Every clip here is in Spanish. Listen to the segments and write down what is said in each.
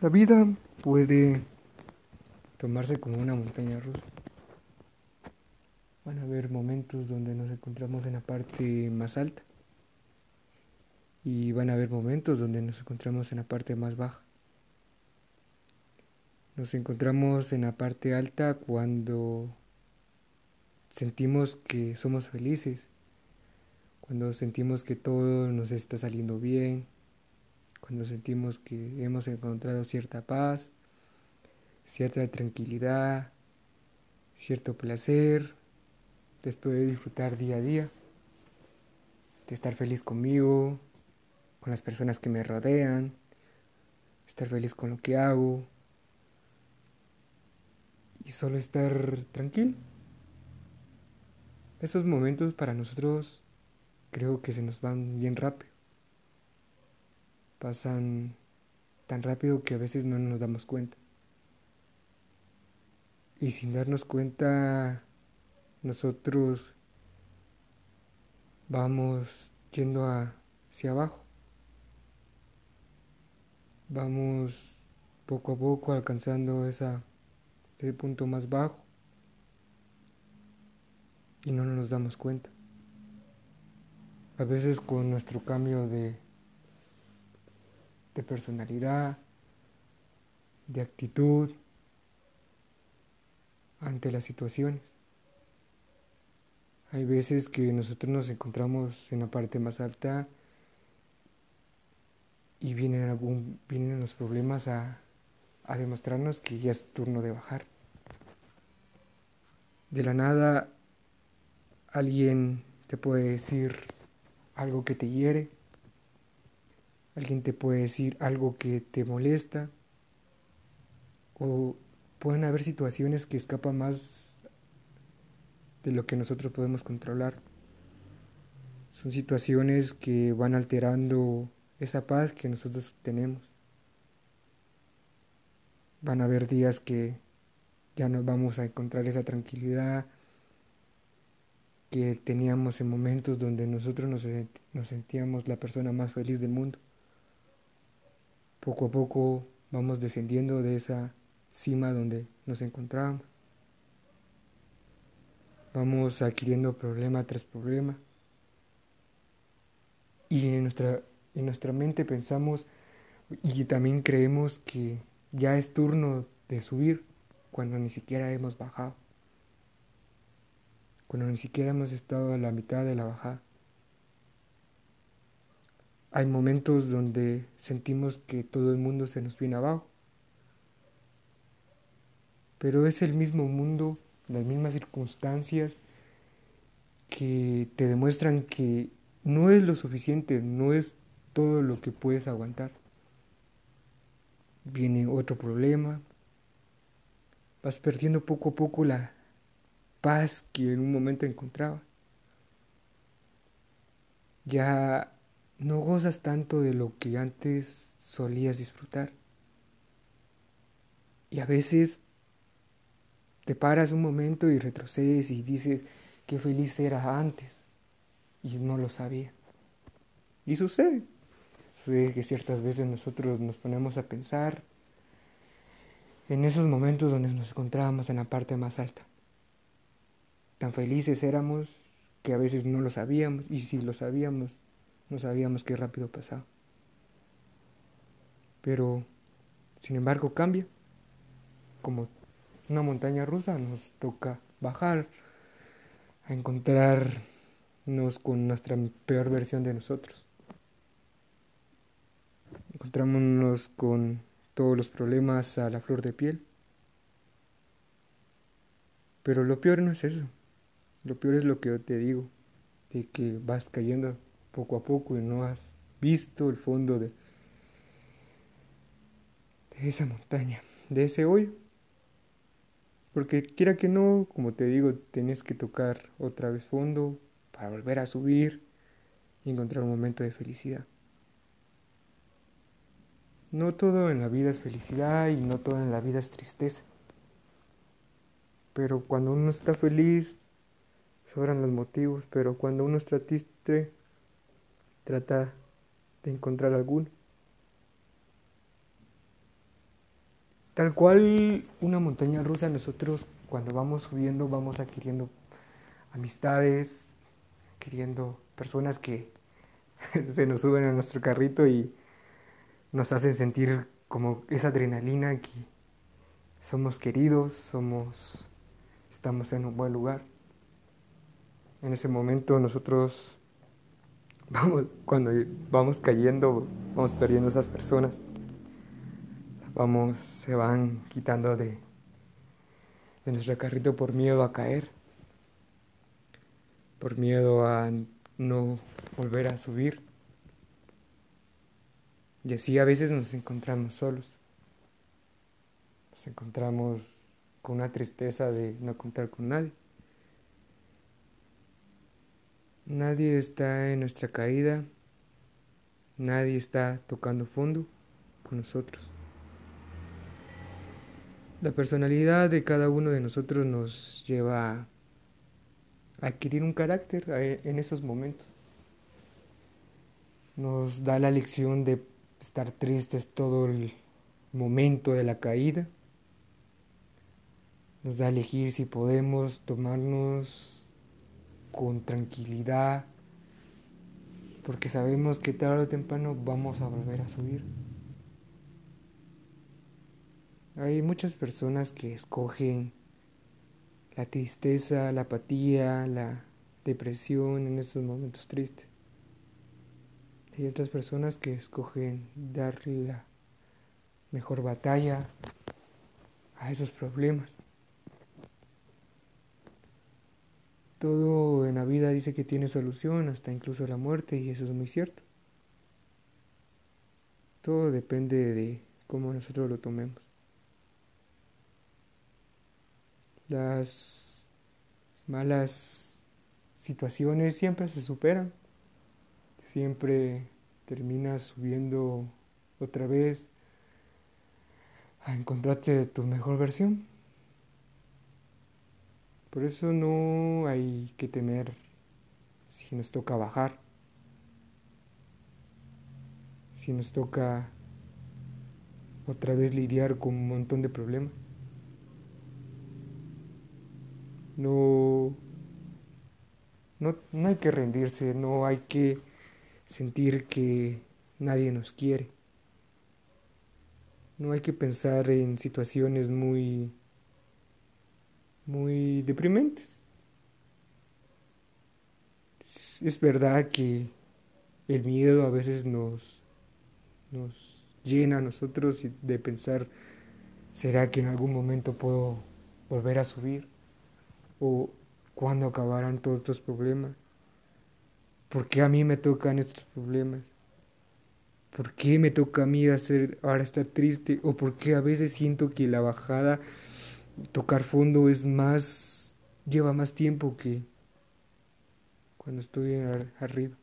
La vida puede tomarse como una montaña rusa. Van a haber momentos donde nos encontramos en la parte más alta y van a haber momentos donde nos encontramos en la parte más baja. Nos encontramos en la parte alta cuando sentimos que somos felices, cuando sentimos que todo nos está saliendo bien, cuando sentimos que hemos encontrado cierta paz, cierta tranquilidad, cierto placer, después de disfrutar día a día, de estar feliz conmigo, con las personas que me rodean, estar feliz con lo que hago y solo estar tranquilo. Esos momentos para nosotros creo que se nos van bien rápido pasan tan rápido que a veces no nos damos cuenta. Y sin darnos cuenta, nosotros vamos yendo hacia abajo. Vamos poco a poco alcanzando ese punto más bajo y no nos damos cuenta. A veces con nuestro cambio de de personalidad, de actitud ante las situaciones. Hay veces que nosotros nos encontramos en la parte más alta y vienen, algún, vienen los problemas a, a demostrarnos que ya es turno de bajar. De la nada alguien te puede decir algo que te hiere Alguien te puede decir algo que te molesta. O pueden haber situaciones que escapan más de lo que nosotros podemos controlar. Son situaciones que van alterando esa paz que nosotros tenemos. Van a haber días que ya nos vamos a encontrar esa tranquilidad que teníamos en momentos donde nosotros nos, nos sentíamos la persona más feliz del mundo. Poco a poco vamos descendiendo de esa cima donde nos encontramos. Vamos adquiriendo problema tras problema. Y en nuestra, en nuestra mente pensamos y también creemos que ya es turno de subir cuando ni siquiera hemos bajado. Cuando ni siquiera hemos estado a la mitad de la bajada. Hay momentos donde sentimos que todo el mundo se nos viene abajo. Pero es el mismo mundo, las mismas circunstancias que te demuestran que no es lo suficiente, no es todo lo que puedes aguantar. Viene otro problema, vas perdiendo poco a poco la paz que en un momento encontraba. Ya no gozas tanto de lo que antes solías disfrutar. Y a veces te paras un momento y retrocedes y dices qué feliz era antes y no lo sabía. Y sucede. Sucede que ciertas veces nosotros nos ponemos a pensar en esos momentos donde nos encontrábamos en la parte más alta. Tan felices éramos que a veces no lo sabíamos y si lo sabíamos no sabíamos qué rápido pasaba. Pero, sin embargo, cambia. Como una montaña rusa nos toca bajar a encontrarnos con nuestra peor versión de nosotros. Encontrámonos con todos los problemas a la flor de piel. Pero lo peor no es eso. Lo peor es lo que yo te digo, de que vas cayendo poco a poco y no has visto el fondo de, de esa montaña, de ese hoyo. Porque quiera que no, como te digo, tienes que tocar otra vez fondo para volver a subir y encontrar un momento de felicidad. No todo en la vida es felicidad y no todo en la vida es tristeza. Pero cuando uno está feliz, sobran los motivos, pero cuando uno está triste, Trata de encontrar alguno. Tal cual una montaña rusa, nosotros cuando vamos subiendo vamos adquiriendo amistades, queriendo personas que se nos suben a nuestro carrito y nos hacen sentir como esa adrenalina que somos queridos, somos estamos en un buen lugar. En ese momento nosotros vamos cuando vamos cayendo, vamos perdiendo esas personas. Vamos se van quitando de de nuestro carrito por miedo a caer, por miedo a no volver a subir. Y así a veces nos encontramos solos. Nos encontramos con una tristeza de no contar con nadie. Nadie está en nuestra caída, nadie está tocando fondo con nosotros. La personalidad de cada uno de nosotros nos lleva a adquirir un carácter en esos momentos. Nos da la lección de estar tristes todo el momento de la caída. Nos da a elegir si podemos tomarnos con tranquilidad, porque sabemos que tarde o temprano vamos a volver a subir. Hay muchas personas que escogen la tristeza, la apatía, la depresión en estos momentos tristes. Hay otras personas que escogen darle la mejor batalla a esos problemas. Todo en la vida dice que tiene solución, hasta incluso la muerte, y eso es muy cierto. Todo depende de cómo nosotros lo tomemos. Las malas situaciones siempre se superan. Siempre terminas subiendo otra vez a encontrarte tu mejor versión. Por eso no hay que temer si nos toca bajar, si nos toca otra vez lidiar con un montón de problemas. No, no, no hay que rendirse, no hay que sentir que nadie nos quiere. No hay que pensar en situaciones muy muy deprimentes. Es verdad que el miedo a veces nos, nos llena a nosotros de pensar, ¿será que en algún momento puedo volver a subir? o cuándo acabarán todos estos problemas. ¿Por qué a mí me tocan estos problemas? ¿Por qué me toca a mí hacer ahora estar triste? ¿O por qué a veces siento que la bajada, tocar fondo es más, lleva más tiempo que cuando estoy arriba?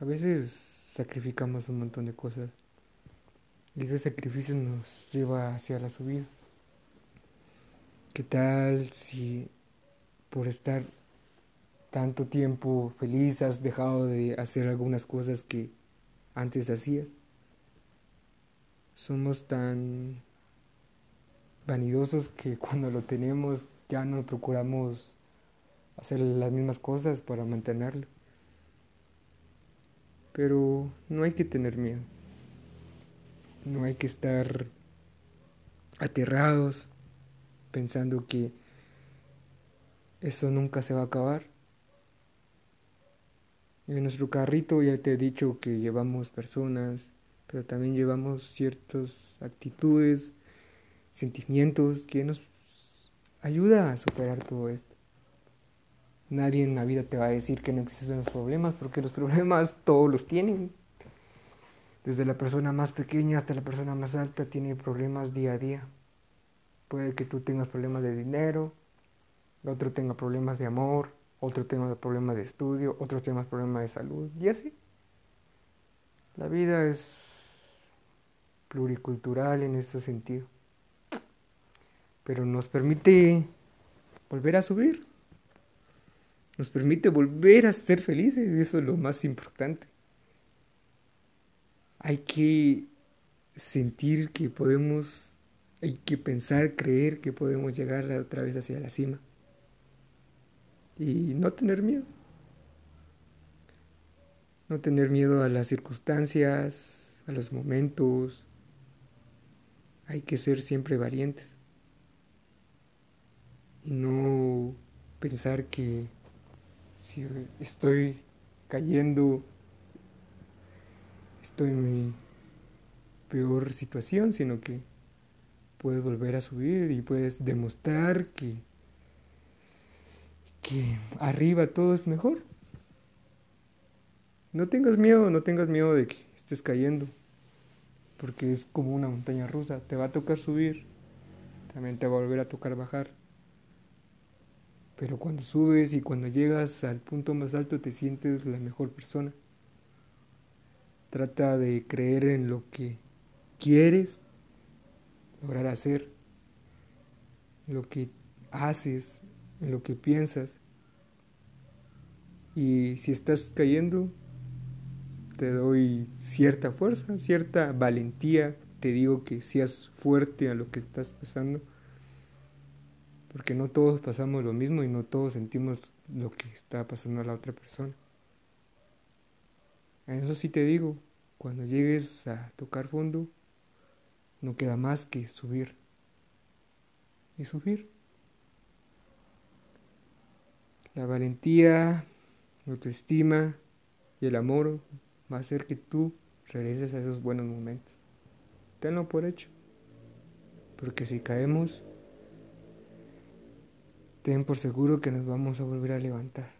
A veces sacrificamos un montón de cosas y ese sacrificio nos lleva hacia la subida. ¿Qué tal si por estar tanto tiempo feliz has dejado de hacer algunas cosas que antes hacías? Somos tan vanidosos que cuando lo tenemos ya no procuramos hacer las mismas cosas para mantenerlo. Pero no hay que tener miedo. No hay que estar aterrados pensando que eso nunca se va a acabar. En nuestro carrito ya te he dicho que llevamos personas, pero también llevamos ciertas actitudes, sentimientos que nos ayuda a superar todo esto. Nadie en la vida te va a decir que no existen los problemas, porque los problemas todos los tienen. Desde la persona más pequeña hasta la persona más alta tiene problemas día a día. Puede que tú tengas problemas de dinero, otro tenga problemas de amor, otro tenga problemas de estudio, otro tenga problemas de salud, y así. La vida es pluricultural en este sentido, pero nos permite volver a subir, nos permite volver a ser felices, eso es lo más importante. Hay que sentir que podemos, hay que pensar, creer que podemos llegar otra vez hacia la cima. Y no tener miedo. No tener miedo a las circunstancias, a los momentos. Hay que ser siempre valientes. Y no pensar que si estoy cayendo, estoy en mi peor situación, sino que puedes volver a subir y puedes demostrar que, que arriba todo es mejor. No tengas miedo, no tengas miedo de que estés cayendo, porque es como una montaña rusa, te va a tocar subir, también te va a volver a tocar bajar. Pero cuando subes y cuando llegas al punto más alto te sientes la mejor persona. Trata de creer en lo que quieres lograr hacer, en lo que haces, en lo que piensas. Y si estás cayendo, te doy cierta fuerza, cierta valentía. Te digo que seas fuerte a lo que estás pasando porque no todos pasamos lo mismo y no todos sentimos lo que está pasando a la otra persona. Eso sí te digo, cuando llegues a tocar fondo, no queda más que subir. Y subir. La valentía, la autoestima y el amor va a hacer que tú regreses a esos buenos momentos. Tenlo por hecho. Porque si caemos, ten por seguro que nos vamos a volver a levantar.